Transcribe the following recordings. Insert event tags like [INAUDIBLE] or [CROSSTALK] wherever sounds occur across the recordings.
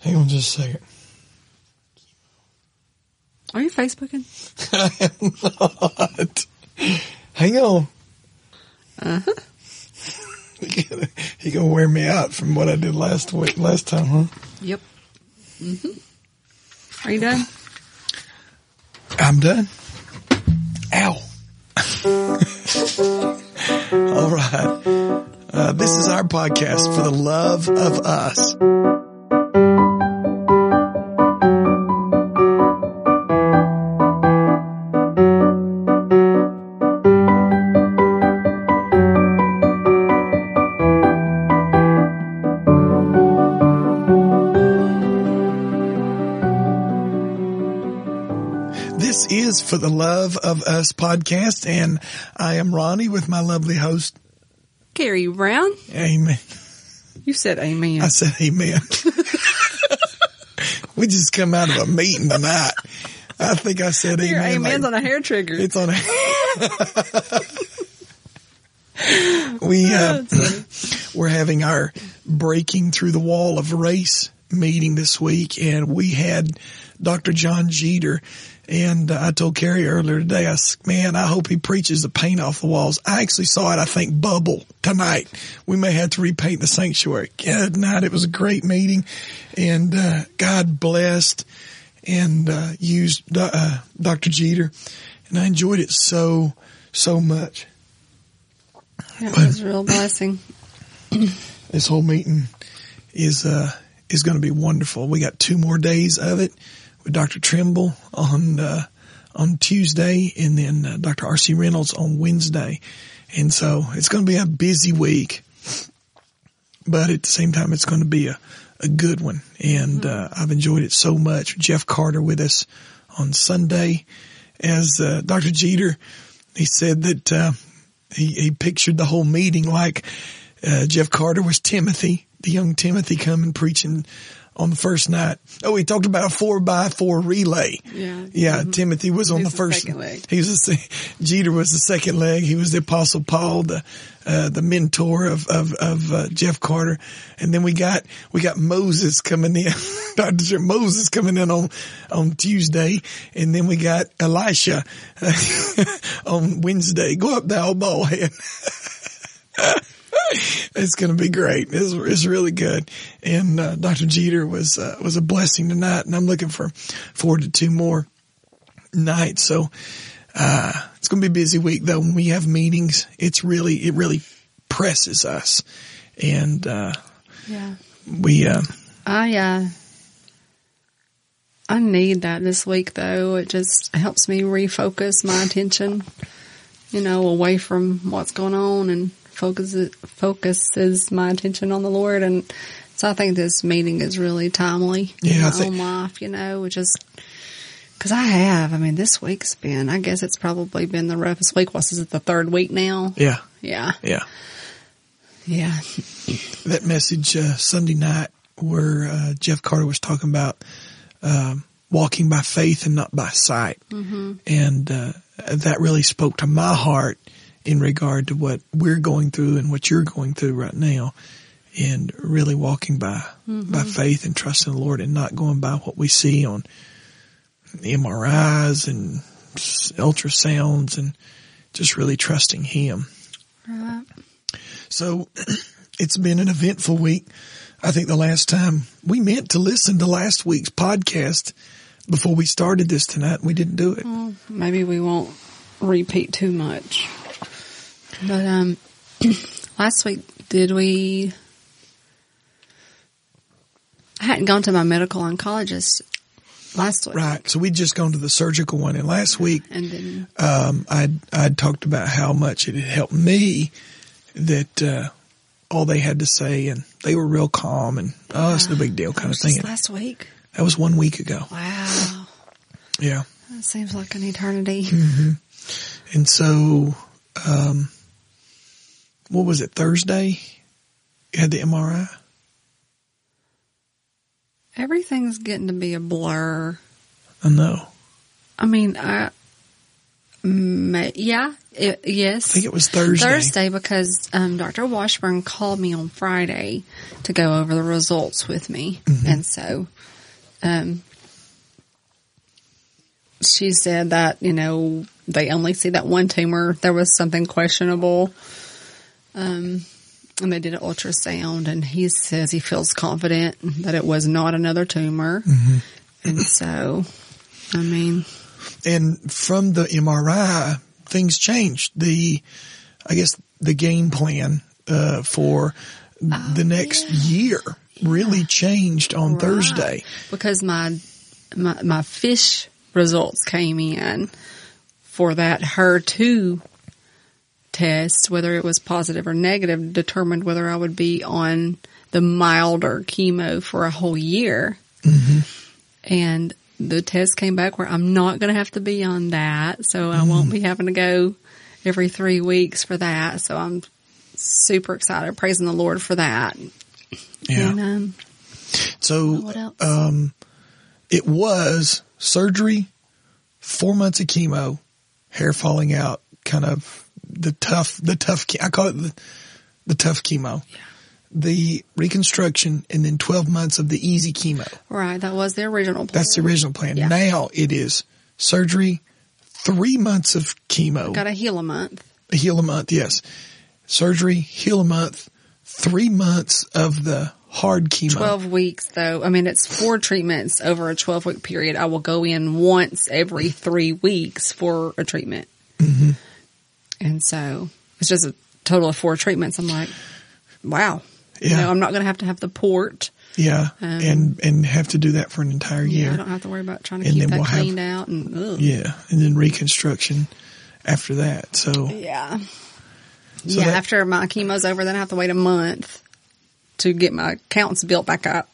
Hang on just a second. Are you Facebooking? I [LAUGHS] am not. Hang on. [LAUGHS] Uh huh. he gonna wear me out from what I did last week, last time, huh? Yep. Mm-hmm. Are you done? I'm done. Ow. [LAUGHS] All right. Uh, this is our podcast for the love of us. For the love of us podcast and I am Ronnie with my lovely host. Carey Brown? Amen. You said amen. I said amen. [LAUGHS] we just come out of a meeting tonight. I think I said Your amen. amen's like- on a hair trigger. It's on a. [LAUGHS] [LAUGHS] we uh, we're having our breaking through the wall of race meeting this week, and we had Dr. John Jeter. And uh, I told Carey earlier today, I s- man, I hope he preaches the paint off the walls. I actually saw it, I think, bubble tonight. We may have to repaint the sanctuary. Good night. It was a great meeting, and uh, God blessed and uh, used uh, Dr. Jeter, and I enjoyed it so so much. That was a real [CLEARS THROAT] blessing. This whole meeting is uh, is going to be wonderful. We got two more days of it with Dr. Trimble on uh, on Tuesday, and then uh, Dr. R.C. Reynolds on Wednesday, and so it's going to be a busy week. But at the same time, it's going to be a, a good one, and uh, I've enjoyed it so much. Jeff Carter with us on Sunday, as uh, Dr. Jeter, he said that uh, he, he pictured the whole meeting like uh, Jeff Carter was Timothy, the young Timothy coming preaching on the first night. Oh, he talked about a four by four relay. Yeah. Yeah, Timothy was on He the was the first. leg. He was the, Jeter was the second leg. He was the Apostle Paul, the uh, the mentor of of, of uh, Jeff Carter, and then we got we got Moses coming in, [LAUGHS] Dr. Moses coming in on on Tuesday, and then we got Elisha [LAUGHS] on Wednesday. Go up, thou bald head. [LAUGHS] It's going to be great. It's, it's really good. And uh, Dr. Jeter was uh, was a blessing tonight, and I'm looking for forward to two more nights. So uh, it's going to be a busy week though. When we have meetings, it's really it really presses us, and uh, Yeah. we uh, I uh I need that this week though. It just helps me refocus my attention, you know, away from what's going on and focuses focuses my attention on the Lord and so I think this meeting is really timely Yeah, in my think- own life, you know, which is because I have. I mean, this week's been. I guess it's probably been the roughest week. What's is it? The third week now? yeah Yeah, yeah yeah, that message uh, Sunday night where uh, Jeff Carter was talking about um, walking by faith and not by sight, and uh, that really spoke to my heart in regard to what we're going through and what you're going through right now, and really walking by mm-hmm. by faith and trusting the Lord and not going by what we see on MRIs and ultrasounds and just really trusting Him. right. So [CLEARS THROAT] it's been an eventful week. I think the last time we meant to listen to last week's podcast before we started this tonight, we didn't do it. Well, maybe we won't repeat too much. But um, [CLEARS THROAT] last week did we? I hadn't gone to my medical oncologist last week, Right. So we'd just gone to the surgical one and last week, And then um, I'd, I'd talked about how much it had helped me that, uh, all they had to say and they were real calm and, oh, it's no big deal kind of was thing. last week. That was one week ago. Wow, Yeah. that seems like an eternity. And so, um, what was it? Thursday? You had the MRI? Everything's getting to be a blur. I know. I mean, I yeah, it, yes. I think it was Thursday. Thursday because um, Dr. Washburn called me on Friday to go over the results with me, Mm-hmm. and so um, she said that you know they only see that one tumor. There was something questionable, um, and they did an ultrasound, and he says he feels confident that it was not another tumor, Mm-hmm. and so I mean. and from the MRI, things changed. The, I guess the game plan, uh, for the next year really changed on Right. Thursday. because my, my my fish results came in for that HER2 test, whether it was positive or negative, determined whether I would be on the milder chemo for a whole year. And the test came back where I'm not going to have to be on that, so I won't be having to go every three weeks for that. So I'm super excited, praising the Lord for that. Yeah. And, um, So, what else? um, it was surgery, four months of chemo, hair falling out, kind of the tough, the tough, I call it the, the tough chemo. The reconstruction and then 12 months of the easy chemo. right, that was the original plan. That's the original plan. Yeah. Now it is surgery, three months of chemo, Got a heal a month. a heal a month, yes. Surgery, heal a month, three months of the hard chemo. 12 weeks though. I mean, it's four treatments over a 12 week period. I will go in once every three weeks for a treatment. Mm-hmm. And so it's just a total of four treatments. I'm like, wow. You Yeah. know, I'm not going to have to have the port. Yeah. Um, and, and have to do that for an entire Yeah. year. I don't have to worry about trying to And keep then that we'll have- cleaned out and, ugh. Yeah, and then reconstruction after that. So Yeah. So yeah. that- after my chemo's over, then I have to wait a month to get my counts built back up.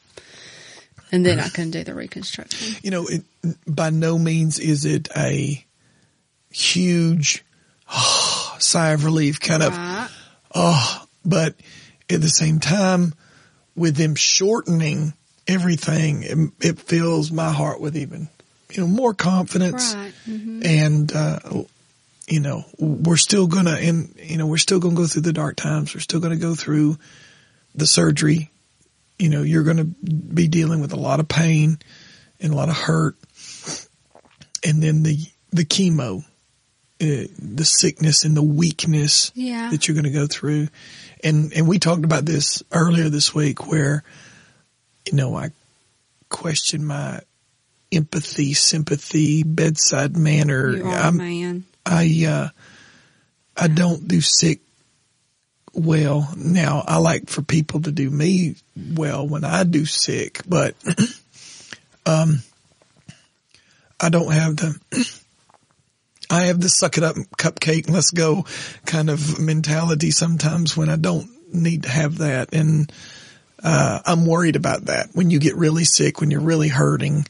And then I can do the reconstruction. you know, it, by no means is it a huge sigh of relief, kind of. Right. Oh, but at the same time, with them shortening everything, it, it fills my heart with even you know more confidence, Right. hmm and uh, you know we're still gonna and you know we're still gonna go through the dark times. We're still gonna go through the surgery. You know, you're gonna be dealing with a lot of pain and a lot of hurt, and then the the chemo, uh, the sickness and the weakness Yeah. that you're going to go through. And, and we talked about this earlier this week where, you know, I question my empathy, sympathy, bedside manner. You are man. I, uh, I don't do sick well. Now I like for people to do me well when I do sick, but, [CLEARS THROAT] um, I don't have the, I have the suck it up cupcake, let's go kind of mentality sometimes when I don't need to have that. And, uh, I'm worried about that. When you get really sick, when you're really hurting,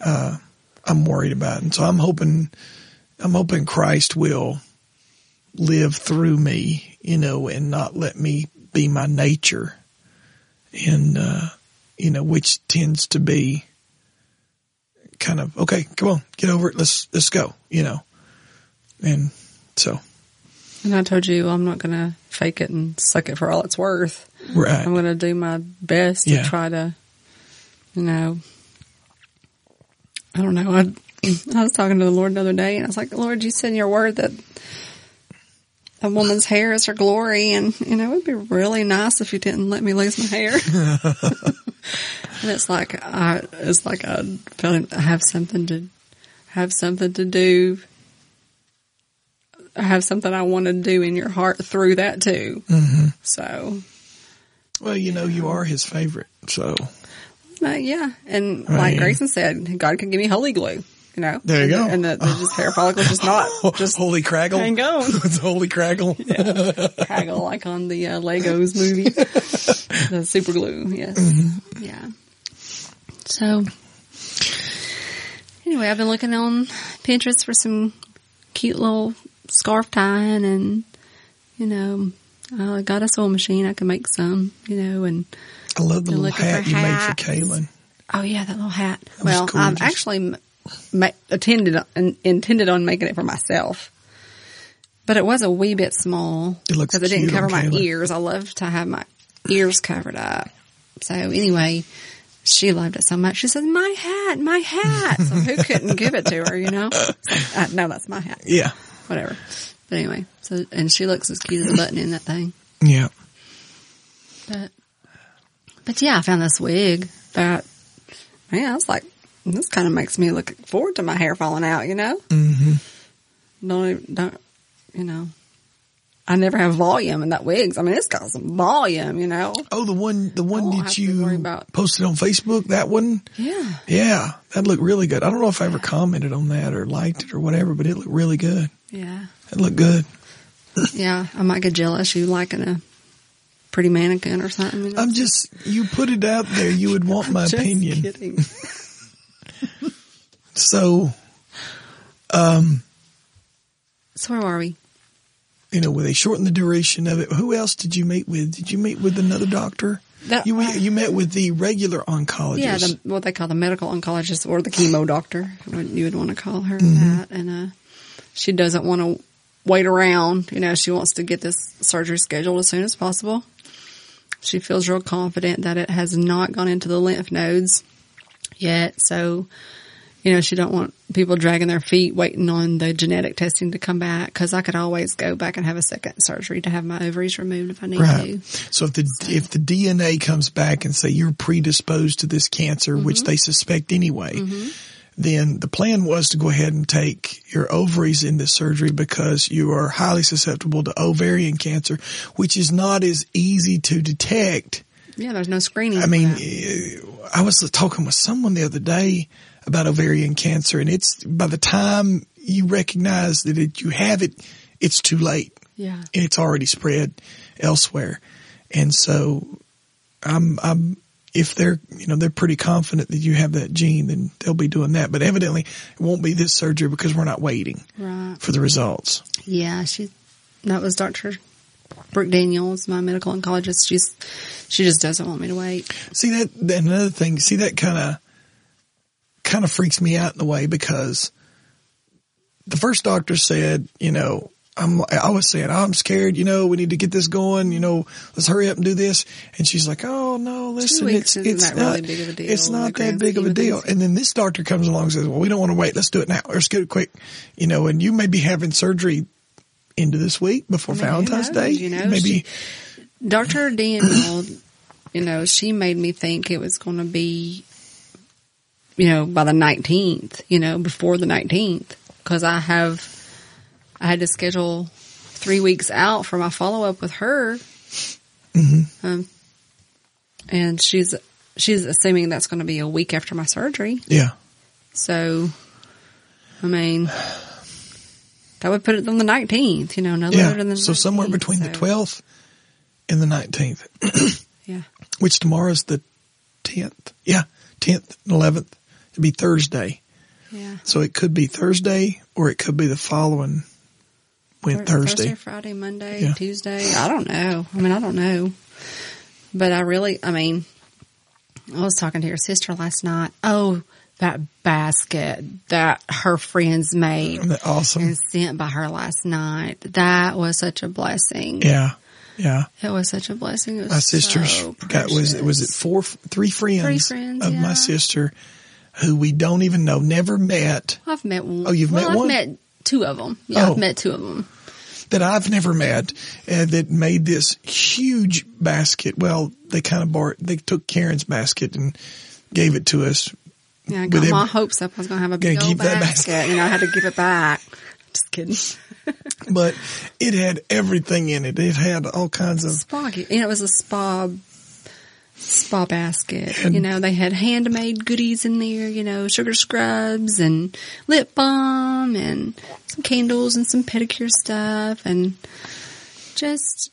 uh, I'm worried about it. And so I'm hoping, I'm hoping Christ will live through me, you know, and not let me be my nature. And, uh, you know, which tends to be kind of, okay, come on, get over it. Let's, let's go, you know. And so, And I told you I'm not going to fake it and suck it for all it's worth. right. I'm going to do my best Yeah. to try to, you know, I don't know. I, [CLEARS THROAT] I was talking to the Lord the other day and I was like, Lord, you said in your word that a woman's hair is her glory. And, you know, it'd be really nice if you didn't let me lose my hair. [LAUGHS] and it's like, I, it's like I I have something to, have something to do. I have something I want to do in your heart through that too. Mm-hmm. So, Well, you know, you are his favorite. So uh, yeah. And I like mean- Grayson said, God can give me holy glue, you know? There you and, go. And the, the just hair follicles just not, [LAUGHS] just holy Kragle. hang on. [LAUGHS] it's holy Kragle. [LAUGHS] Haggle like on the uh, Legos movie. the super glue, yes. Mm-hmm. Yeah. So, anyway, I've been looking on Pinterest for some cute little scarf tying and, you know, I got a sewing machine. I can make some, you know, and I love the little hat you made for. Kaylin. Oh yeah, that little hat. was well, I've actually ma- attended and intended on making it for myself. But it was a wee bit small because it didn't cover my Kayla. ears. I love to have my ears covered up. So anyway, she loved it so much. She said, "My hat, my hat." So who couldn't give it to her? You know? [LAUGHS] Uh, no, that's my hat. Yeah. Whatever. But anyway, so and she looks as cute as a button in that thing. Yeah. But but yeah, I found this wig that man, I was like, this kind of makes me look forward to my hair falling out. You know? Mm-hmm. Don't even- don't you know? I never have volume in that wigs. I mean, it's got some volume. You know? Oh, the one, the one that you posted on Facebook, that one? Yeah. Yeah, that looked really good. I don't know if I ever commented on that or liked it or whatever, but it looked really good. Yeah. It looked good. [LAUGHS] Yeah. I might get jealous. You liking a pretty mannequin or something? You know? I'm just, you put it out there, you would want [LAUGHS] my Just opinion. kidding. [LAUGHS] So, um, So where are we? You know, where they shortened the duration of it. Who else did you meet with? Did you meet with another doctor? That- you you met with the regular oncologist. Yeah, the, what they call the medical oncologist or the chemo doctor, you would want to call her Mm-hmm. that. And uh, she doesn't want to wait around. You know, she wants to get this surgery scheduled as soon as possible. She feels real confident that it has not gone into the lymph nodes yet. So, you know, she don't want people dragging their feet waiting on the genetic testing to come back because I could always go back and have a second surgery to have my ovaries removed if I need Right. to. So if the if the DNA comes back and say you're predisposed to this cancer, which Mm-hmm. they suspect anyway, then the plan was to go ahead and take your ovaries in this surgery because you are highly susceptible to ovarian cancer, which is not as easy to detect. Yeah, there's no screening. I mean, I was talking with someone the other day about ovarian cancer, and it's by the time you recognize that it, you have it, it's too late yeah. and it's already spread elsewhere. And so I'm, I'm, if they're, you know, they're pretty confident that you have that gene, then they'll be doing that. But evidently it won't be this surgery because we're not waiting Right. for the results. Yeah, she that was Dr. Brooke Daniels, my medical oncologist. She's she just doesn't want me to wait. See that, then another thing, see that kind of, kind of freaks me out in a way because the first doctor said, you know, I'm, I was saying, I'm scared, you know, we need to get this going, you know, let's hurry up and do this. And she's like, oh no, listen, it's, it's that not, really big of a deal it's not that big of a deal. things? And then this doctor comes along and says, well, we don't want to wait. Let's do it now. Let's get it quick, you know, and you may be having surgery into this week before I mean, Valentine's knows, Day. you know, maybe, she- Dr. Daniel, you know, she made me think it was going to be, you know, by the 19th, you know, before the 19th, because I have, I had to schedule three weeks out for my follow up with her. Mm-hmm. Um, and she's, she's assuming that's going to be a week after my surgery. yeah. So, I mean, that would put it on the 19th, you know, no Yeah. later than the So somewhere 19th, between the 12th and the 19th, [CLEARS THROAT] Yeah. which tomorrow's the 10th. Yeah. 10th and 11th. It'd be Thursday. Yeah. So it could be Thursday or it could be the following when Thur- Thursday. Friday, Monday, Yeah. Tuesday. I don't know. I mean, I don't know. But I really, I mean, I was talking to your sister last night. Oh, that basket that her friends made awesome? and sent by her last night. That was such a blessing. Yeah. Yeah. It was such a blessing. It was My sister's so got, was, was it four, three friends, Three friends, of yeah. my sister who we don't even know, never met, I've met one. Oh, you've well, met I've one? met two of them. Yeah, Oh. I've met two of them. that I've never met uh, that made this huge basket. Well, they kind of borrowed, they took Karen's basket and gave it to us. Yeah, I With got my every- hopes up. I was going to have a big old keep that basket. basket. You know, I had to give it back. Just kidding. [LAUGHS] But it had everything in it. It had all kinds of, spa, you know, it was a spa, spa basket. You know, they had handmade goodies in there, you know, sugar scrubs and lip balm and some candles and some pedicure stuff and just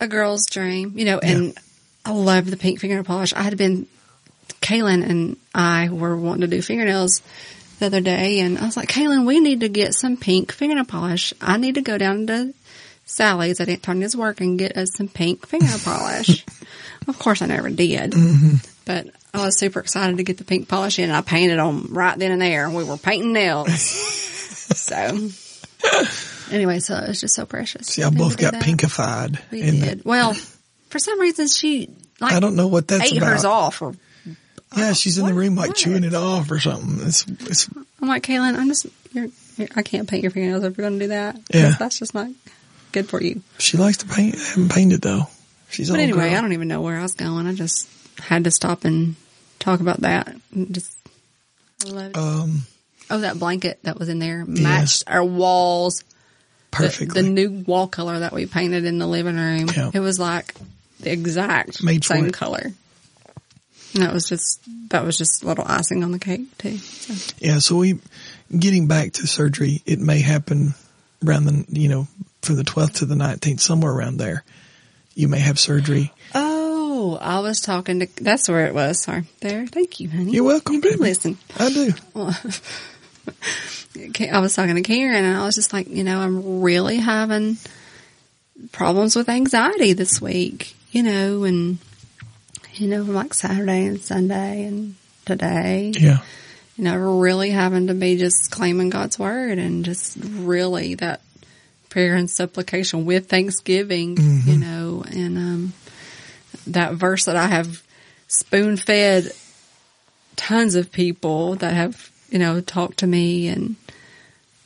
a girl's dream, you know, and I love the pink fingernail polish. I had been, Kaylin and I were wanting to do fingernails the other day and I was like, Kaylin, we need to get some pink fingernail polish. I need to go down to Sally's at Aunt Tanya's work and get us some pink fingernail polish. [LAUGHS] of course, I never did, mm-hmm. but I was super excited to get the pink polish in and I painted them right then and there. We were painting nails. [LAUGHS] so anyway, so it was just so precious. See, y'all both got pinkified. We in did. that. Well, for some reason she like I don't know what that's ate about. hers off or Yeah, she's in the room like what? chewing it off or something. It's, it's I'm like, Kaylin, I'm just, you're, you're, I can't paint your fingernails if you're going to do that. Yeah. That's just not good for you. she likes to paint. I Haven't painted though. She's But anyway, girl. I don't even know where I was going. I just had to stop and talk about that. Just, I love it. um oh, that blanket that was in there matched our walls. The- perfectly. The, new wall color that we painted in the living room. Yeah. It was like the exact Made same color. And that was just, that was just a little icing on the cake too. So. Yeah, so we getting back to surgery, it may happen around the you know from the 12th to the 19th, somewhere around there. You may have surgery. Oh, I was talking to, that's where it was. Sorry. There. Thank you, honey. You're welcome, You baby. listen. I do. [LAUGHS] I was talking to Karen and I was just like, you know, I'm really having problems with anxiety this week, you know, and, you know, like Saturday and Sunday and today, Yeah, you know, really having to be just claiming God's word and just really that prayer and supplication with thanksgiving, you know, and, um, that verse that I have spoon fed tons of people that have, you know, talked to me and,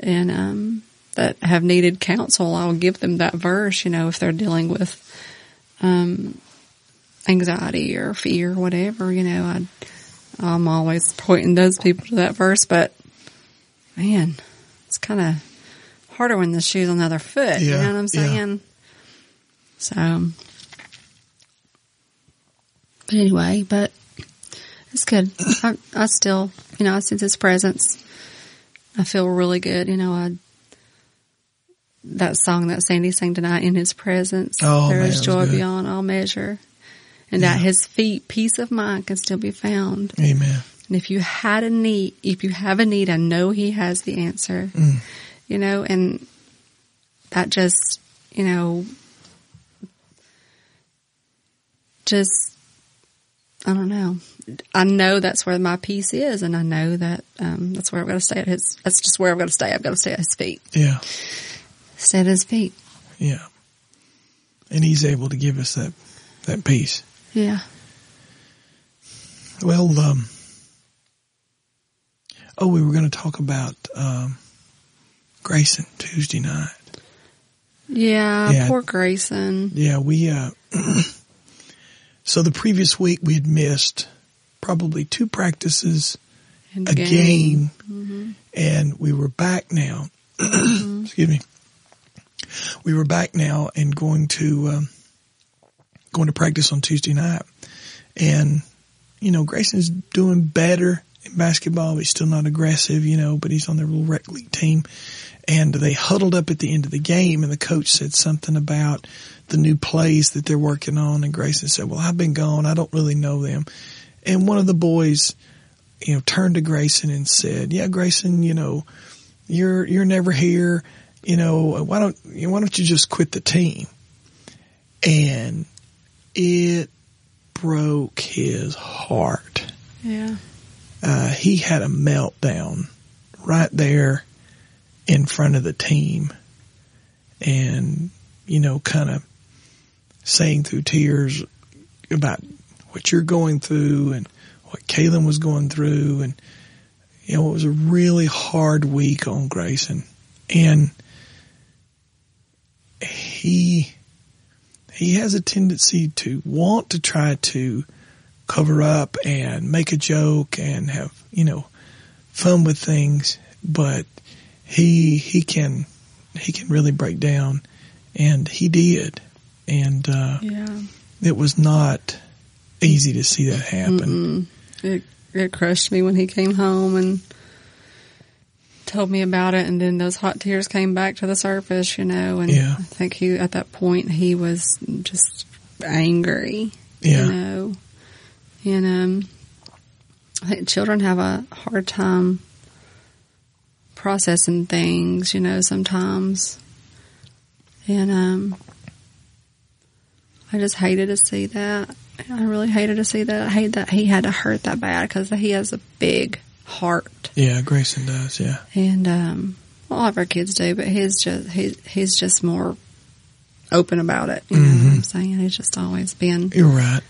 and, um, that have needed counsel. I'll give them that verse, you know, if they're dealing with, um, anxiety or fear or whatever, you know, I, I'm always pointing those people to that verse, but man, it's kind of harder when the shoe's on the other foot. you know what I'm yeah. saying? So, but anyway, but it's good. I, I still, you know, I sense his presence. I feel really good. You know, I, that song that Sandy sang tonight, In His Presence, Oh, there man, is joy beyond all measure. And at his feet, peace of mind can still be found. amen. And if you had a need, if you have a need, I know he has the answer. Mm. You know, and that just, you know, just, I don't know. I know that's where my peace is, and I know that um, that's where I've got to stay at his. That's just where I've got to stay. I've got to stay at his feet. Yeah, Stay at his feet. yeah. And he's able to give us that that peace. Yeah. Well, um, oh, we were going to talk about um, Grayson Tuesday night. Yeah. Yeah. Poor Grayson. Yeah, we, uh, [CLEARS THROAT] so the previous week we had missed probably two practices, in a the game, Mm-hmm. and we were back now. [CLEARS THROAT] Excuse me. We were back now and going to, um, going to practice on Tuesday night. And, you know, Grayson's doing better basketball. He's still not aggressive, you know, but he's on their little rec league team. And they huddled up at the end of the game and the coach said something about the new plays that they're working on. And Grayson said, well, I've been gone. I don't really know them. And one of the boys, you know, turned to Grayson and said, yeah, Grayson, you know, you're, you're never here. You know, why don't, you why don't you just quit the team? And it broke his heart. Yeah. Uh, he had a meltdown right there in front of the team and, you know, kind of saying through tears about what you're going through and what Kaylin was going through. And, you know, it was a really hard week on Grayson. And he, he has a tendency to want to try to cover up and make a joke and have, you know, fun with things, but he, he can, he can really break down and he did. And, uh, Yeah. it was not easy to see that happen. It it crushed me when he came home and told me about it, and then those hot tears came back to the surface, you know. And Yeah. I think he at that point he was just angry, Yeah. you know. And um, I think children have a hard time processing things, you know, sometimes. And um, I just hated to see that. I really hated to see that. I hate that he had to hurt that bad because he has a big heart. Yeah, Grayson does. Yeah. And um, all of our kids do, but he's just he, he's just more open about it. You know what I'm saying? He's just always been You're right.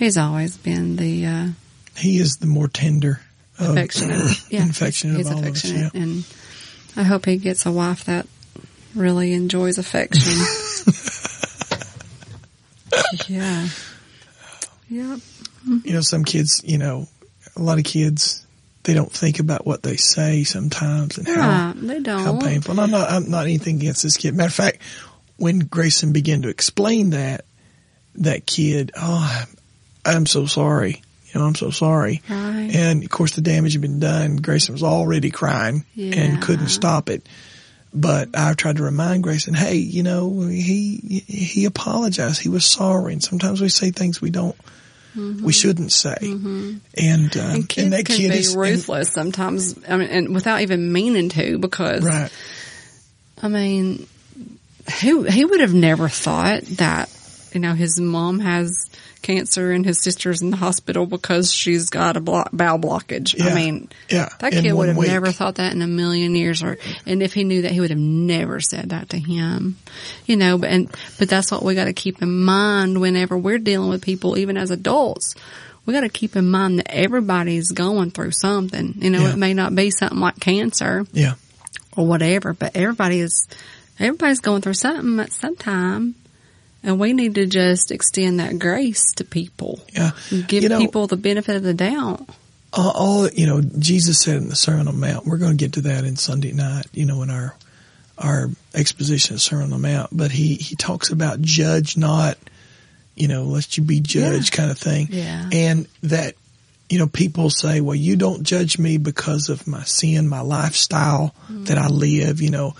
He's always been the uh, He is the more tender, of- affectionate. [LAUGHS] Yeah, affectionate he's of all affectionate, of us. Yeah. and I hope he gets a wife that really enjoys affection. [LAUGHS] yeah. Yep. You know, some kids, you know, a lot of kids, they don't think about what they say sometimes and how They don't. how painful. And I'm not, I'm not anything against this kid. Matter of fact, when Grayson began to explain that, that kid, oh, I'm so sorry. You know, I'm so sorry. Right. And of course the damage had been done. Grayson was already crying Yeah. and couldn't stop it. But I tried to remind Grayson, hey, you know, he, he apologized. He was sorry. And sometimes we say things we don't, we shouldn't say. And, um, Mm-hmm. and kids that can kid be is, and- ruthless sometimes. I mean, and without even meaning to, because right. I mean, who he would have never thought that you know his mom has cancer and his sister's in the hospital because she's got a blo- bowel blockage. I mean, Yeah. that kid would have week. never thought that in a million years. Or and if he knew that, he would have never said that to him. You know, but and but that's what we got to keep in mind whenever we're dealing with people, even as adults. We got to keep in mind that everybody's going through something. You know, Yeah. it may not be something like cancer Yeah. or whatever, but everybody is everybody's going through something at some time. And we need to just extend that grace to people. Yeah. Give You know, people the benefit of the doubt. all, all you know, Jesus said in the Sermon on the Mount. We're going to get to that in Sunday night. You know, in our our exposition of Sermon on the Mount. But he he talks about judge not. You know, lest you be judged, kind of thing. Yeah. And that you know, people say, well, you don't judge me because of my sin, my lifestyle mm-hmm. that I live. You know,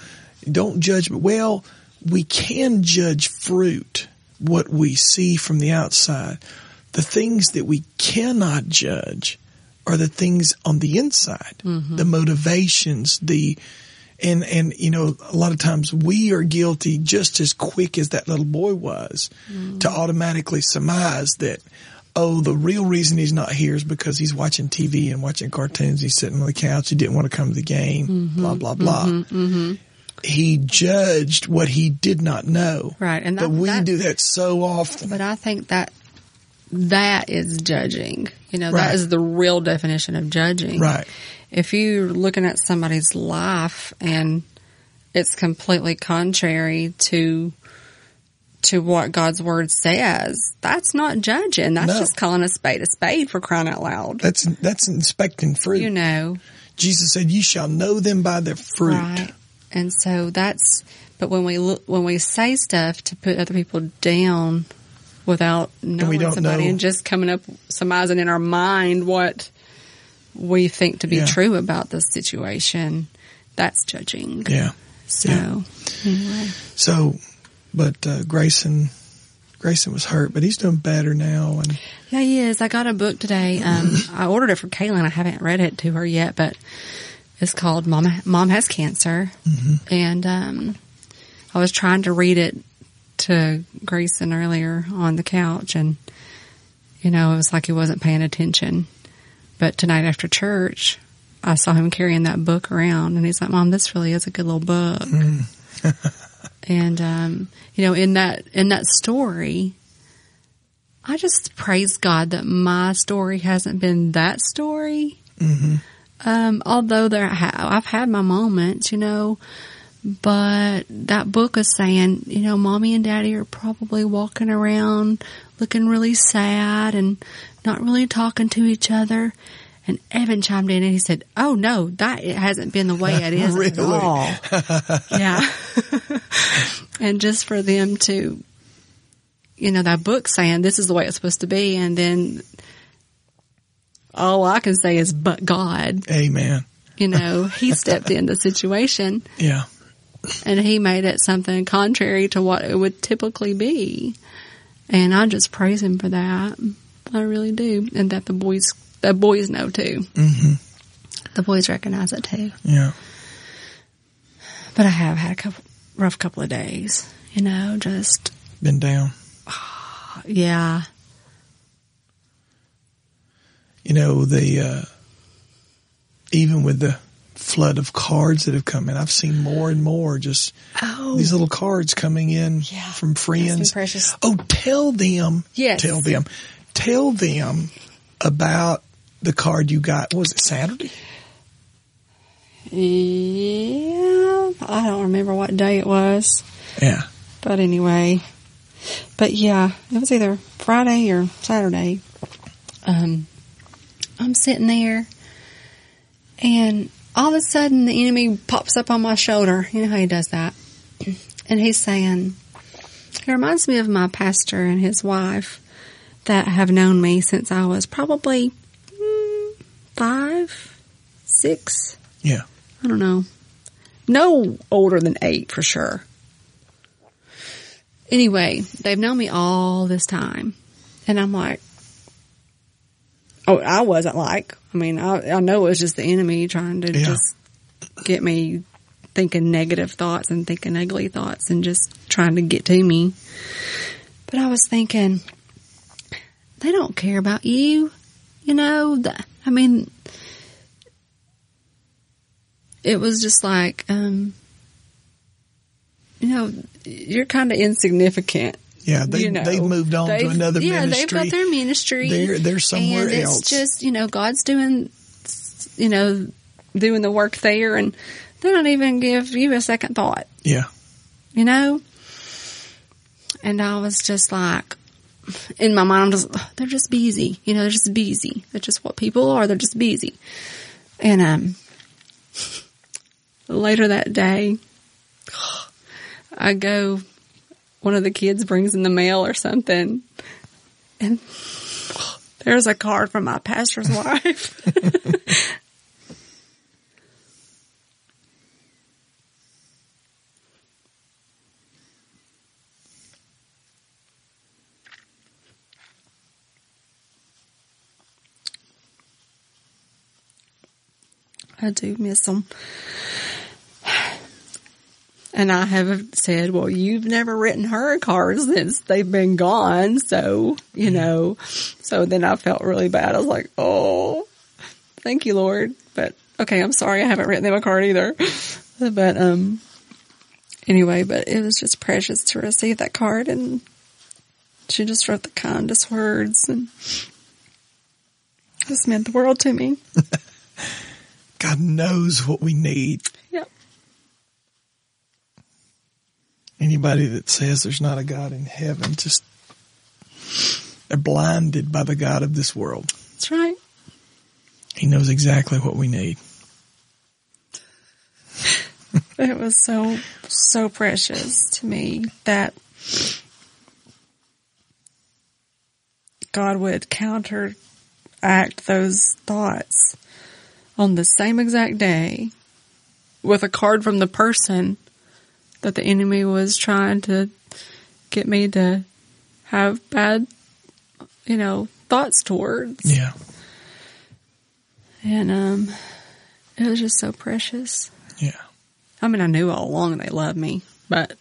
don't judge me. Well, we can judge fruit, what we see from the outside. The things that we cannot judge are the things on the inside, mm-hmm. the motivations, the, and, and, you know, a lot of times we are guilty just as quick as that little boy was mm. to automatically surmise that, oh, the real reason he's not here is because he's watching TV and watching cartoons. He's sitting on the couch. He didn't want to come to the game, mm-hmm. blah, blah, blah. Mm-hmm. He judged what he did not know. Right. And But that, we that- do that so often. But I think that that is judging. You know, Right. that is the real definition of judging. Right. If you're looking at somebody's life and it's completely contrary to to what God's word says, that's not judging. That's No. just calling a spade a spade for crying out loud. That's, that's inspecting fruit. You know, Jesus said, you shall know them by their fruit. Right. And so that's, but when we look, when we say stuff to put other people down without knowing don't somebody know. and just coming up, surmising in our mind what we think to be Yeah. true about the situation, that's judging. Yeah. So, Yeah. anyway. So, but, uh, Grayson, Grayson was hurt, but he's doing better now. And Yeah, he is. I got a book today. Um, [LAUGHS] I ordered it for Kaylin. I haven't read it to her yet, but it's called Mom, Mom Has Cancer. And, um, I was trying to read it to Grayson earlier on the couch and, you know, it was like he wasn't paying attention. But tonight after church, I saw him carrying that book around and he's like, Mom, this really is a good little book. [LAUGHS] and, um, you know, in that, in that story, I just praise God that my story hasn't been that story. Um, although there, ha- I've had my moments, you know, but that book is saying, you know, mommy and daddy are probably walking around looking really sad and not really talking to each other. And Evan chimed in and he said, "Oh no, that it hasn't been the way it is at [LAUGHS] all." [LAUGHS] [LAUGHS] yeah, and just for them to you know, that book saying this is the way it's supposed to be. And then all I can say is, but God, amen. you know, he stepped in the situation Yeah. and he made it something contrary to what it would typically be. And I just praise him for that. I really do. And that the boys, the boys know too. hmm The boys recognize it too. Yeah. But I have had a couple, rough couple of days, you know, just, Been down. [SIGHS] yeah. You know, the, uh, even with the flood of cards that have come in, I've seen more and more just Oh, these little cards coming in Yeah. from friends. precious. Oh, tell them. Yes. Tell them. Tell them about the card you got. Was it Saturday? yeah. I don't remember what day it was, Yeah. but anyway. But yeah, it was either Friday or Saturday. Um, I'm sitting there, and all of a sudden the enemy pops up on my shoulder. You know how he does that, and he's saying, "He reminds me of my pastor and his wife that have known me since I was probably mm, five, six. Yeah. I don't know. No older than eight for sure. Anyway, they've known me all this time. And I'm like, oh, I wasn't like, I mean, I, I know it was just the enemy trying to Yeah. just get me thinking negative thoughts and thinking ugly thoughts and just trying to get to me. But I was thinking, they don't care about you. You know, the, I mean, it was just like, um, you know, you're kind of insignificant. Yeah. They, you know, they've moved on to They've- another yeah, ministry. Yeah, they've got their ministry. They're- they're somewhere and else. It's just you know God's doing, you know, doing the work there, and they don't even give you a second thought. yeah. You know. And I was just like, in my mind, I'm just they're just busy. You know, they're just busy. That's just what people are. They're just busy. And um, later that day, [GASPS] I go. One of the kids brings in the mail or something, and there's a card from my pastor's [LAUGHS] wife. [LAUGHS] I do miss them. And I have said, well, you've never written her a card since they've been gone. So, you know, so then I felt really bad. I was like, oh, thank you, Lord. But okay, I'm sorry I haven't written them a card either. [LAUGHS] But, um, anyway, but it was just precious to receive that card and she just wrote the kindest words and this meant the world to me. [LAUGHS] God knows what we need. Anybody that says there's not a God in heaven, just they're blinded by the God of this world. That's right. He knows exactly what we need. [LAUGHS] It was so, so precious to me that God would counteract those thoughts on the same exact day with a card from the person that the enemy was trying to get me to have bad, you know, thoughts towards. Yeah. And, um, it was just so precious. Yeah. I mean, I knew all along they loved me, but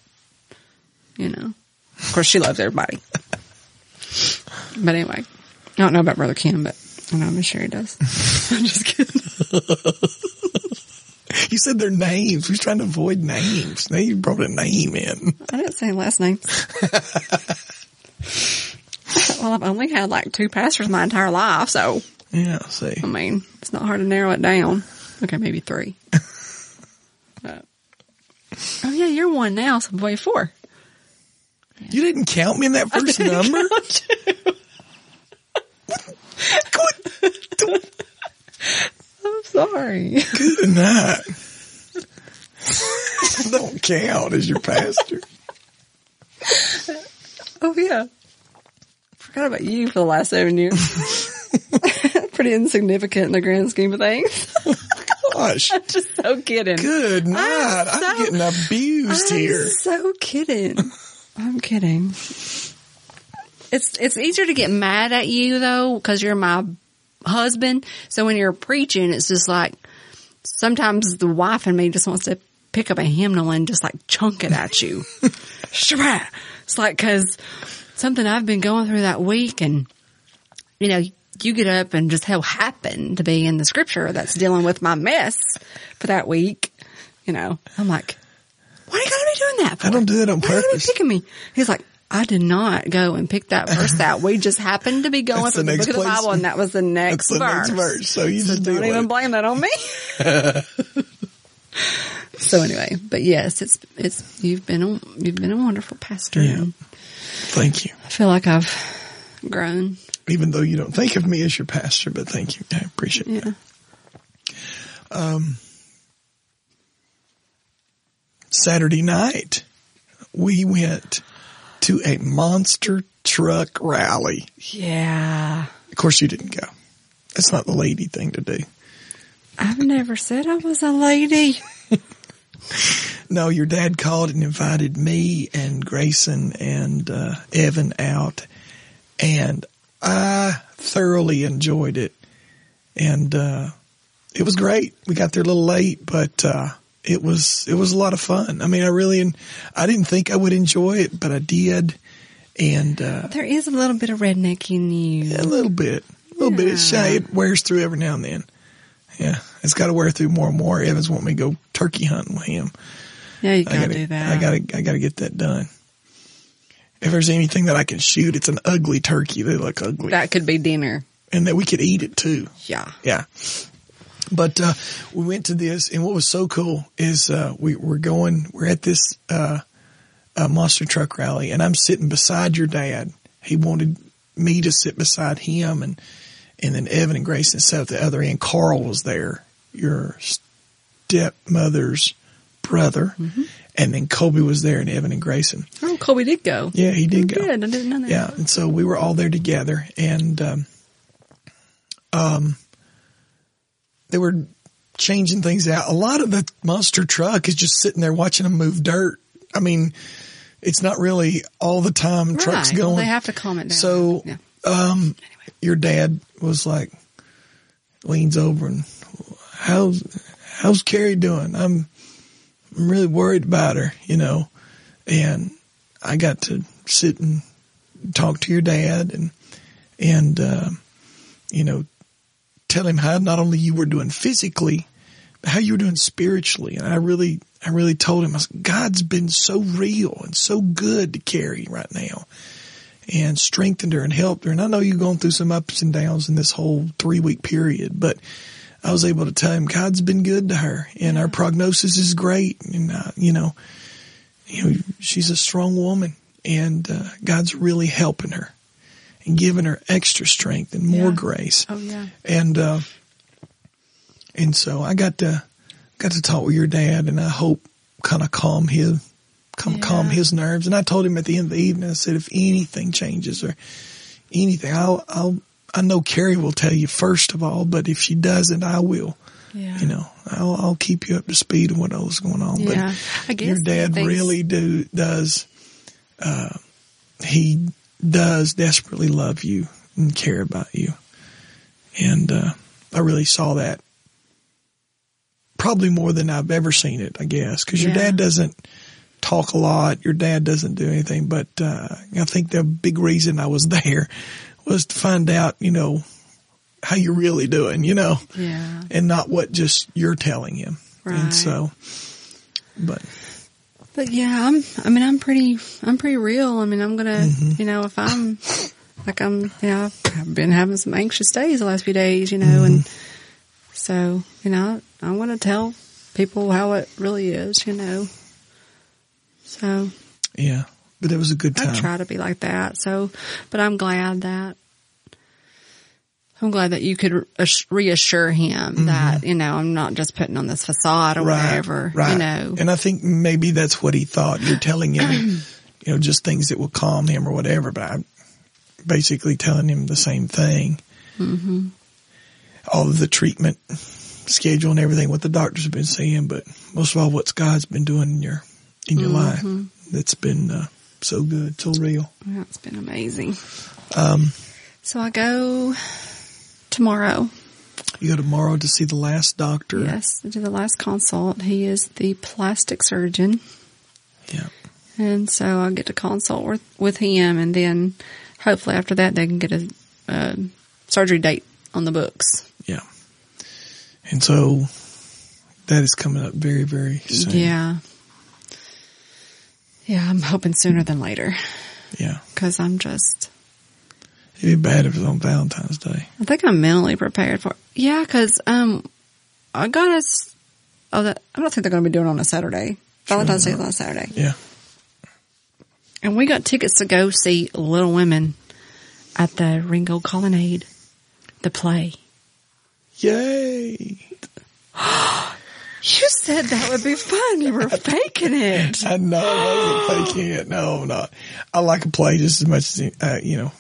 you know, of course, she loves everybody. [LAUGHS] but anyway, I don't know about Brother Ken, but I know sure he does. [LAUGHS] I'm just kidding. [LAUGHS] He said their names. He was trying to avoid names. Now you brought a name in. I didn't say last names. [LAUGHS] well, I've only had like two pastors my entire life, so Yeah, see. I mean, it's not hard to narrow it down. Okay, maybe three. [LAUGHS] Oh yeah, you're one now, so boy, four. You didn't count me in that first number? [LAUGHS] I'm sorry. Good night. [LAUGHS] Don't count as your pastor. Oh yeah. Forgot about you for the last seven years. [LAUGHS] Pretty insignificant in the grand scheme of things. Gosh. [LAUGHS] Just so kidding. Good night. I'm, so- getting abused I'm here. so kidding. I'm kidding. It's it's easier to get mad at you though because you're my husband. So when you're preaching, it's just like sometimes the wife and me just wants to pick up a hymnal and just like chunk it at you. [LAUGHS] It's like because something I've been going through that week and you know you get up and just so happen to be in the scripture that's dealing with my mess for that week, you know, I'm like, why are you going to be doing that for? I don't do that on Why are you picking me? He's like, I did not go and pick that verse out. We just happened to be going That's through the the, book of the. Bible and that was the next the verse. next verse. So you just deal Don't even it. blame that on me. [LAUGHS] so anyway, but yes, it's, it's, you've been a, you've been a wonderful pastor. Yeah. Thank you. I feel like I've grown. Even though you don't think of me as your pastor, but thank you. I appreciate. Yeah. Um, Saturday night, we went to a monster truck rally. Yeah. Of course, you didn't go. That's not the lady thing to do. I've never said I was a lady. [LAUGHS] No, your dad called and invited me and Grayson and uh, Evan out, and I thoroughly enjoyed it. And uh, it was great. We got there a little late, but uh, it was it was a lot of fun. I mean, I really I didn't think I would enjoy it, but I did, and uh, There is a little bit of redneck in you. a little bit, a little bit. It's shy. It wears through every now and then. Yeah, it's got to wear through more and more. Evans want me to go turkey hunting with him. Yeah, you gotta gotta do that. I gotta, I gotta get that done. If there's anything that I can shoot, it's an ugly turkey. They look ugly, that could be dinner. and that we could eat it too. Yeah. Yeah. But uh, we went to this, and what was so cool is uh, we we're going. We're at this uh, uh, monster truck rally, and I'm sitting beside your dad. He wanted me to sit beside him, and and then Evan and Grayson sat at the other end. Carl was there, your stepmother's brother, and then Colby was there, and Evan and Grayson. Oh, Colby did go. Yeah, he did go. Good. I didn't know that. Yeah, and so we were all there together, and um, um, they were changing things out. A lot of the monster truck is just sitting there watching them move dirt. I mean, it's not really all the time trucks Right. Well, going. they have to calm it down. So, yeah. um, your dad was like, leans over and how's how's Carey doing? I'm I'm really worried about her, you know. And I got to sit and talk to your dad and and uh, you know tell him how not only you were doing physically, but how you were doing spiritually. And I really I really told him I said, God's been so real and so good to Carey right now and strengthened her and helped her. And I know you've gone through some ups and downs in this whole three week period, but I was able to tell him God's been good to her and our prognosis is great. And, uh, you know, you know, she's a strong woman and, uh, God's really helping her and giving her extra strength and more Yeah. grace. Oh yeah. And, uh, and so I got to, got to talk with your dad and I hope kind of calm his, come calm Yeah. his nerves. And I told him at the end of the evening, I said, if anything changes or anything, I'll, I'll, I know Carey will tell you first of all, but if she doesn't, I will. Yeah. You know, I'll, I'll keep you up to speed of what else going on. Yeah. I But guess your dad really do does. Uh, he does desperately love you and care about you, and uh, I really saw that probably more than I've ever seen it. I guess because your Yeah. dad doesn't talk a lot. Your dad doesn't do anything, but uh, I think the big reason I was [LAUGHS] there was to find out, you know, how you're really doing. You know Yeah. and not what just you're telling him. Right. And so, but But yeah, I'm. I mean, I'm pretty. I'm pretty real. I mean, I'm gonna. Mm-hmm. You know, if I'm like I'm. You know, I've, I've been having some anxious days the last few days. You know, Mm-hmm. and so you know, I'm gonna tell people how it really is. You know. So yeah, but it was a good I time. try to be like that. So, but I'm glad that I'm glad that you could reassure him that you know I'm not just putting on this facade or Mm-hmm. right, whatever. right. You know. And I think maybe that's what he thought. You're telling him, [CLEARS THROAT] you know, just things that will calm him or whatever. But I'm basically telling him the same thing. Mm-hmm. All of the treatment schedule and everything, what the doctors have been saying, but most of all, what God's been doing in your in your life. That's been uh, so good, so real. It's been amazing. Um, So I go tomorrow. you go tomorrow to see the last doctor. Yes, to the last consult. He is the plastic surgeon. Yeah. And so I'll get to consult with, with him and then hopefully after that they can get a, uh, surgery date on the books. Yeah. And so that is coming up very, very soon. Yeah. Yeah, I'm hoping sooner than later Yeah. because I'm just, It'd be bad if it was on Valentine's Day. I think I'm mentally prepared for. It. Yeah, because um, I got us. Oh, that I don't think they're going to be doing it on a Saturday. Valentine's Day is on a Saturday, Yeah. and we got tickets to go see Little Women at the Ringo Colonnade, the play. Yay. [GASPS] You said that would be fun. You were faking it. [LAUGHS] I know I wasn't faking it. No, I'm not. I like a play just as much as, uh, you know,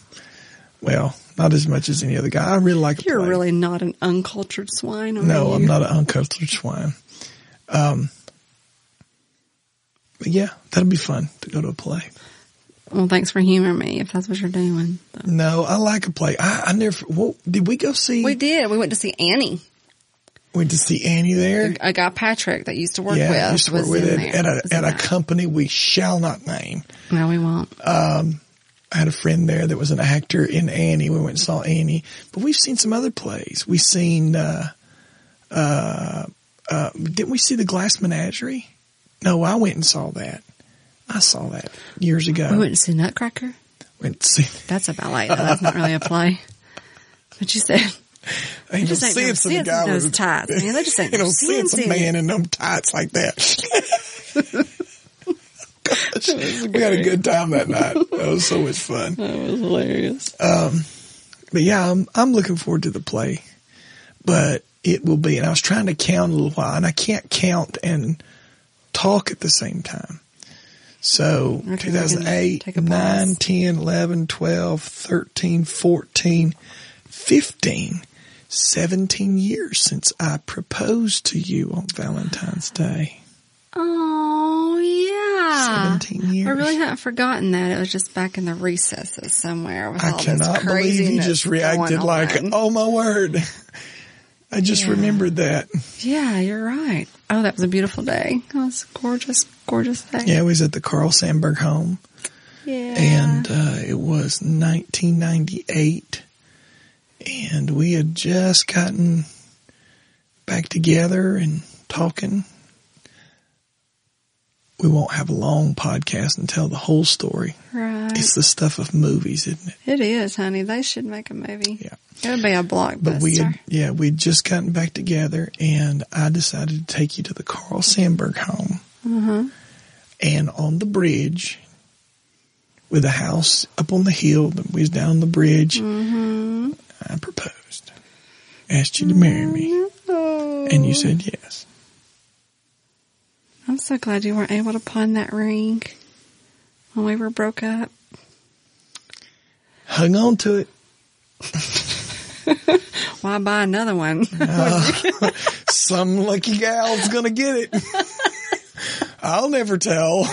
well, not as much as any other guy. I really like You're play. really not an uncultured swine. Are No, you? I'm not an uncultured swine. Um, but yeah, that'll be fun to go to a play. Well, thanks for humoring me if that's what you're doing. No, I like a play. I, I never, well, did we go see, We did. We went to see Annie. went to see Annie there? A guy Patrick that used to work yeah, with used to work was with in it there. at a, at a company we shall not name. No, we won't. I had a friend there that was an actor in Annie. We went and saw Annie, but we've seen some other plays. We've seen, uh, uh, uh, didn't we see the Glass Menagerie? No, I went and saw that. I saw that years ago. we went to see Nutcracker. Went to see, [LAUGHS] That's a ballet. Though. That's not really a play. But you said ain't just no sense in a guy in those tights, man. There just [LAUGHS] ain't ain't no no sense sense a man it. in them tights like that. [LAUGHS] [LAUGHS] Gosh, we had a good time that night. [LAUGHS] That was so much fun. that was hilarious. Um, but yeah, I'm I'm looking forward to the play. But it will be, and I was trying to count a little while, and I can't count and talk at the same time. So Okay, 2008, take 9, 10, 11, 12, 13, 14, 15, 17 years since I proposed to you on Valentine's Day. Oh yeah. 17 years. I really hadn't forgotten that. It was just back in the recesses somewhere. With I all cannot believe you just reacted like, oh my word. [LAUGHS] I just Yeah. remembered that. Yeah, you're right. Oh, that was a beautiful day. That was a gorgeous, gorgeous day. Yeah, we was at the Carl Sandburg home. Yeah. and uh, it was 1998, and we had just gotten back together and talking. We won't have a long podcast and tell the whole story. right. It's the stuff of movies, isn't it? It is, honey. They should make a movie. Yeah. It would be a blockbuster. But we had, yeah, we'd just gotten back together, and I decided to take you to the Carl Sandburg home. uh-huh. and on the bridge with a house up on the hill that was down the bridge Mm-hmm. i proposed asked you to marry me Oh. and you said yes I'm so glad you weren't able to pawn that ring when we were broke up. hung on to it [LAUGHS] Why buy another one? [LAUGHS] some lucky gal's gonna get it [LAUGHS] i'll never tell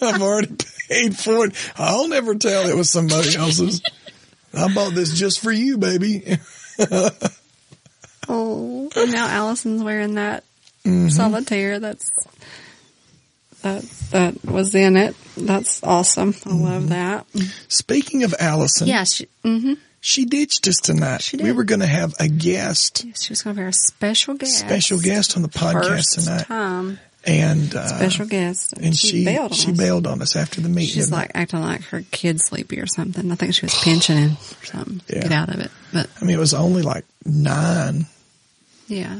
i've already paid for it i'll never tell it was somebody else's i bought this just for you baby oh, and now Allison's wearing that Mm-hmm. solitaire. That's that that was in it. That's awesome. I Mm-hmm. love that. speaking of allison Yeah, she, hmm she ditched us tonight She we were gonna have a guest she was going to be our special guest. special guest on the podcast First tonight time and uh, special guest, and she bailed on she us. bailed on us after the meeting. She's like acting like her kid's sleepy or something. I think she was pinching him or something. Yeah. Get out of it. But I mean, it was only like nine yeah,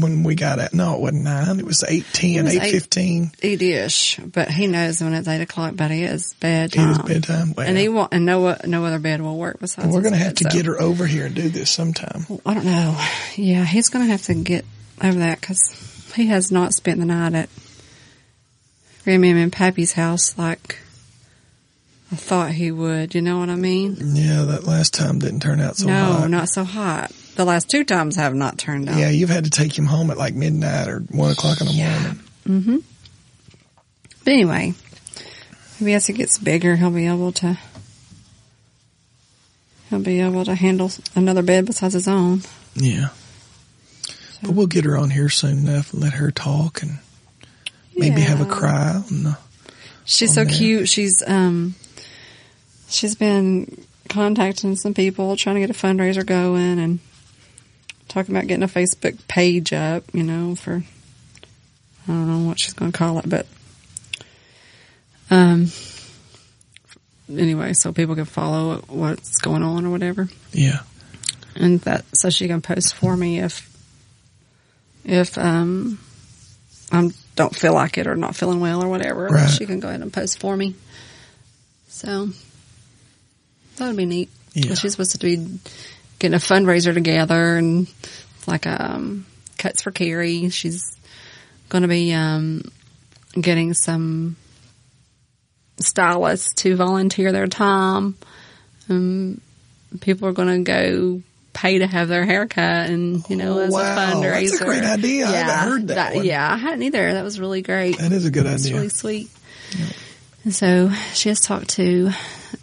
when we got at. No, it wasn't nine. It was eight ten, eight fifteen. eight ish. But he knows when it's eight o'clock. But it is It bedtime. was bedtime. Well, And he won't. And no, no other bed will work besides. we're gonna have to so- get her over here and do this sometime. I don't know. Yeah, he's going to have to get over that because he has not spent the night at Grammy and Pappy's house like I thought he would. You know what I mean? Yeah, that last time didn't turn out so no, hot. not so hot. The last two times have not turned out. Yeah, you've had to take him home at like midnight or one o'clock in the morning. Mm-hmm. But anyway, maybe as he gets bigger, he'll be able to. He'll be able to handle another bed besides his own. Yeah. But we'll get her on here soon enough and let her talk and maybe have a cry. The, She's so cute. She's um, she's been contacting some people, trying to get a fundraiser going, and talking about getting a Facebook page up. You know, for I don't know what she's going to call it, but um. Anyway, so people can follow what's going on or whatever Yeah. and that so she can post for me if if um I don't feel like it or not feeling well or whatever. Right. She can go ahead and post for me. So that would be neat. Yeah. She's supposed to be getting a fundraiser together and like um cuts for Carey. She's going to be um getting some stylists to volunteer their time. Um, people are going to go pay to have their hair cut and, you know, Oh, as wow. a fundraiser. That's a great idea. Yeah, I heard that one. Yeah, I hadn't either. That was really great. That is a good It's idea. really sweet. And so she has talked to,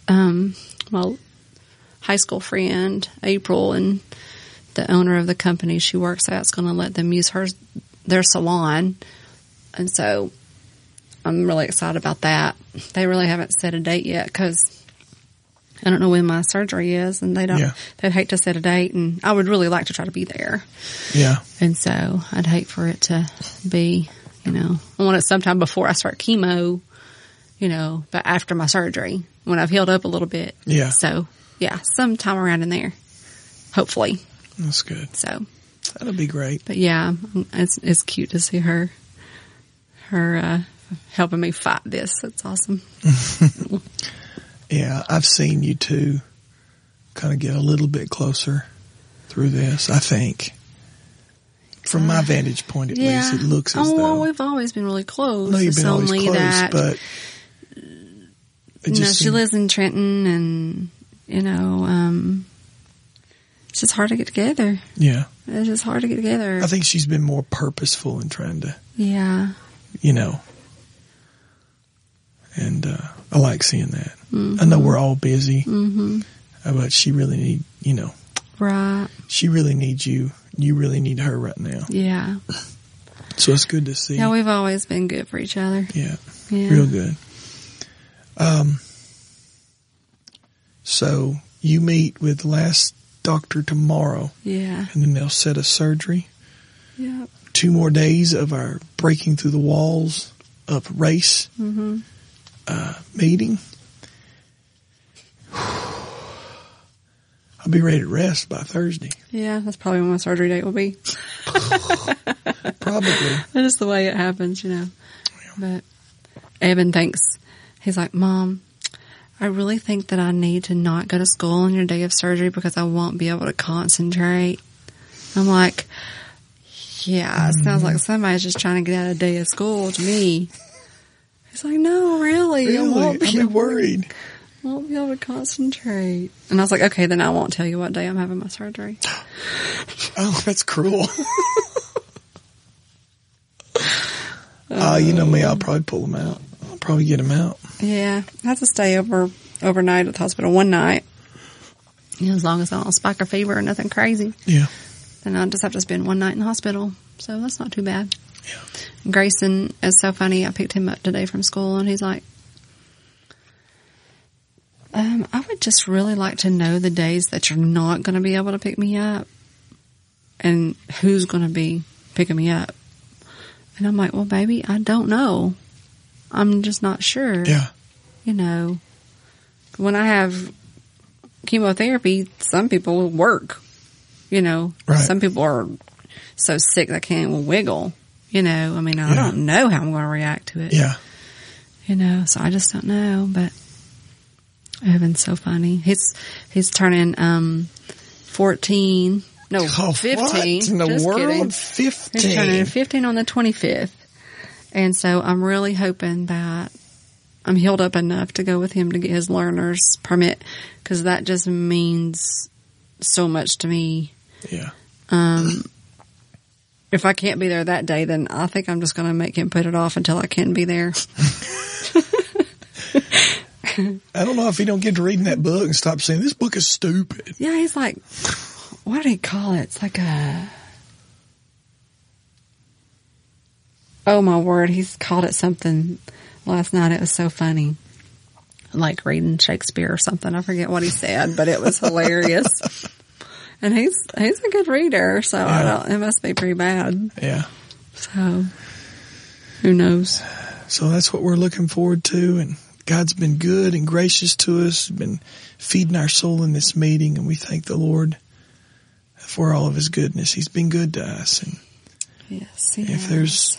um, my high school friend, April, and the owner of the company she works at is going to let them use her, their salon. And so I'm really excited about that. They really haven't set a date yet because I don't know when my surgery is and they don't, Yeah. they'd hate to set a date and I would really like to try to be there. Yeah. And so I'd hate for it to be, you know, I want it sometime before I start chemo, you know, but after my surgery when I've healed up a little bit. Yeah. So yeah, sometime around in there, hopefully. That's good. So, That'll be great. but yeah, it's, it's cute to see her, her, uh, helping me fight this. That's awesome. [LAUGHS] Yeah. I've seen you two kind of get a little bit closer through this, I think. From my vantage point, at least, it looks as oh, well, we've always been really close. Know you've It's been always only close, that, but you know, she lives in Trenton and, you know, um, it's just hard to get together. yeah. It's just hard to get together. I think she's been more purposeful in trying to, yeah. you know, and uh, I like seeing that. Mm-hmm. I know we're all busy, uh, but she really need, you know, Right. she really needs you. You really need her right now. Yeah. So it's good to see. Yeah, we've always been good for each other. Yeah, Yeah. real good. Um, so you meet with the last doctor tomorrow, Yeah. and then they'll set a surgery. Yeah. Two more days of our breaking through the walls of race Mm-hmm. uh, meeting. I'll be ready to rest by Thursday. Yeah, that's probably when my surgery date will be. Probably. [LAUGHS] That is the way it happens, you know. But Evan thinks, he's like, Mom, I really think that I need to not go to school on your day of surgery because I won't be able to concentrate. I'm like, yeah, it sounds like somebody's just trying to get out of day of school to me. He's like, no, really, I won't be, be worried. won't be able to concentrate. And I was like, okay, then I won't tell you what day I'm having my surgery. [GASPS] Oh, that's cruel. [LAUGHS] uh, you know me, I'll probably pull them out. Probably get him out. Yeah, I have to stay over overnight at the hospital one night. You know, as long as I don't spike a fever or nothing crazy, Yeah. then I just have to spend one night in the hospital. So that's not too bad. Yeah. Grayson is so funny. I picked him up today from school, and he's like, um, "I would just really like to know the days that you're not going to be able to pick me up, and who's going to be picking me up." And I'm like, "Well, baby, I don't know. I'm just not sure." Yeah. you know, when I have chemotherapy, some people will work. You know, Right. some people are so sick they can't even wiggle. You know, I mean, I Yeah. don't know how I'm going to react to it. Yeah. You know, so I just don't know. But Evan's so funny. He's he's turning um fourteen. No, Oh, fifteen. What in the Just world? kidding. He's turning 15. 15 on the 25th. And so I'm really hoping that I'm healed up enough to go with him to get his learner's permit because that just means so much to me. Yeah. Um, if I can't be there that day, then I think I'm just going to make him put it off until I can be there. [LAUGHS] [LAUGHS] I don't know if he don't get to reading that book and stop saying this book is stupid. Yeah, he's like, what do he call it? It's like a. Oh my word, he's called it something last night. It was so funny. like reading Shakespeare or something. I forget what he said, but it was hilarious. [LAUGHS] and he's he's a good reader, so I don't, it must be pretty bad. Yeah. So who knows? So that's what we're looking forward to. And God's been good and gracious to us, been feeding our soul in this meeting. And we thank the Lord for all of his goodness. He's been good to us. And Yes. if there's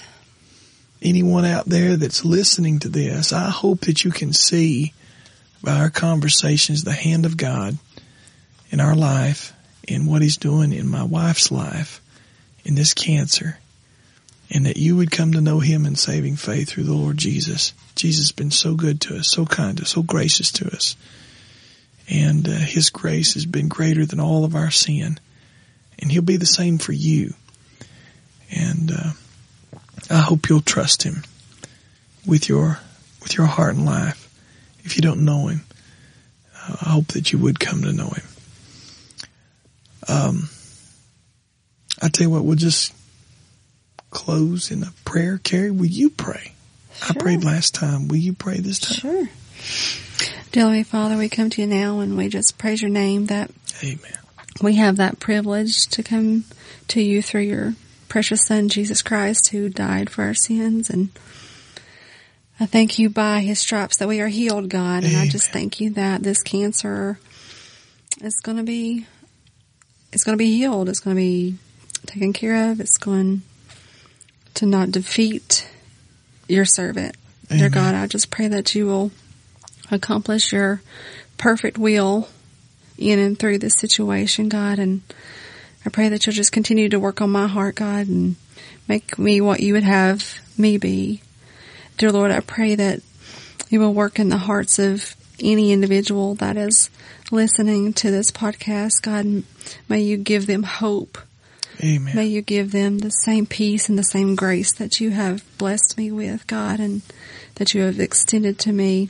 anyone out there that's listening to this, I hope that you can see by our conversations the hand of God in our life and what he's doing in my wife's life in this cancer and that you would come to know him in saving faith through the Lord Jesus. Jesus has been so good to us, so kind to us, so gracious to us. And uh, his grace has been greater than all of our sin. And he'll be the same for you. And uh, I hope you'll trust him with your with your heart and life. If you don't know him, I hope that you would come to know him. Um, I tell you what, we'll just close in a prayer. Carey, will you pray? I prayed last time. Will you pray this time? Sure. Dear Heavenly Father, we come to you now and we just praise your name that Amen. we have that privilege to come to you through your precious Son, Jesus Christ, who died for our sins. And I thank you by his stripes that we are healed, God. And I just thank you that this cancer is going to be, it's going to be healed. It's going to be taken care of. It's going to not defeat your servant. Dear God, I just pray that you will accomplish your perfect will in and through this situation, God. And I pray that you'll just continue to work on my heart, God, and make me what you would have me be. Dear Lord, I pray that you will work in the hearts of any individual that is listening to this podcast. God, may you give them hope. Amen. May you give them the same peace and the same grace that you have blessed me with, God, and that you have extended to me.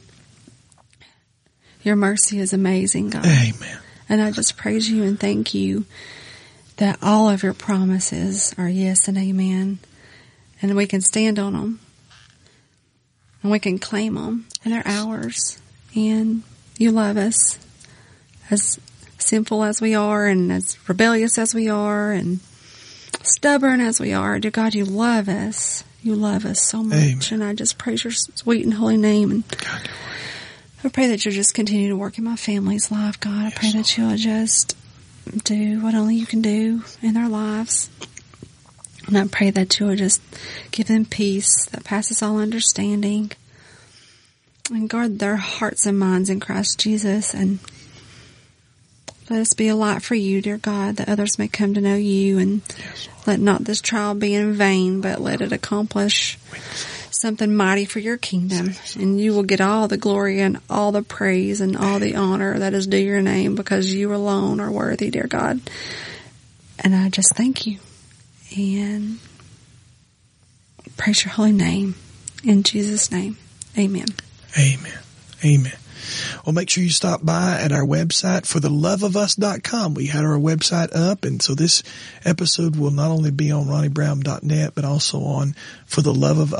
Your mercy is amazing, God. Amen. And I just praise you and thank you that all of your promises are yes and amen. And we can stand on them. And we can claim them. And they're ours. And you love us as sinful as we are and as rebellious as we are and stubborn as we are. Dear God, you love us. You love us so much. Amen. And I just praise your sweet and holy name. And God, I pray that you'll just continue to work in my family's life, God. I pray that you'll just do what only you can do in their lives. And I pray that you'll just give them peace that passes all understanding. And guard their hearts and minds in Christ Jesus. And let us be a light for you, dear God, that others may come to know you. And let not this trial be in vain, but let it accomplish something mighty for your kingdom. And you will get all the glory and all the praise and all the honor that is due your name because you alone are worthy, dear God. And I just thank you and praise your holy name. In Jesus' name, amen. Amen. Amen. Well, make sure you stop by at our website for theloveofus.com. We had our website up, and so this episode will not only be on ronniebrown.net, but also on for the love of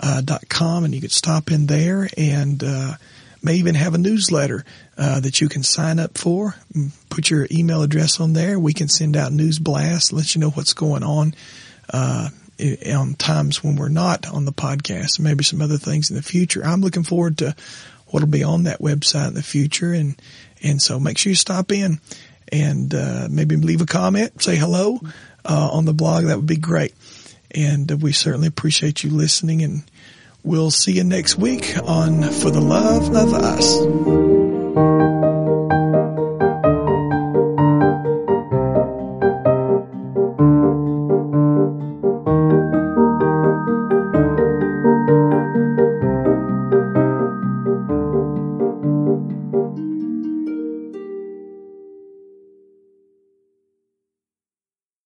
uh, dot com, and you could stop in there and uh, may even have a newsletter uh, that you can sign up for. Mm, Put your email address on there. We can send out news blasts, let you know what's going on. Uh, on times when we're not on the podcast, maybe some other things in the future. I'm looking forward to what'll be on that website in the future, and and so make sure you stop in and uh, maybe leave a comment, say hello uh, on the blog. That would be great, and uh, we certainly appreciate you listening. And we'll see you next week on For the Love of Us.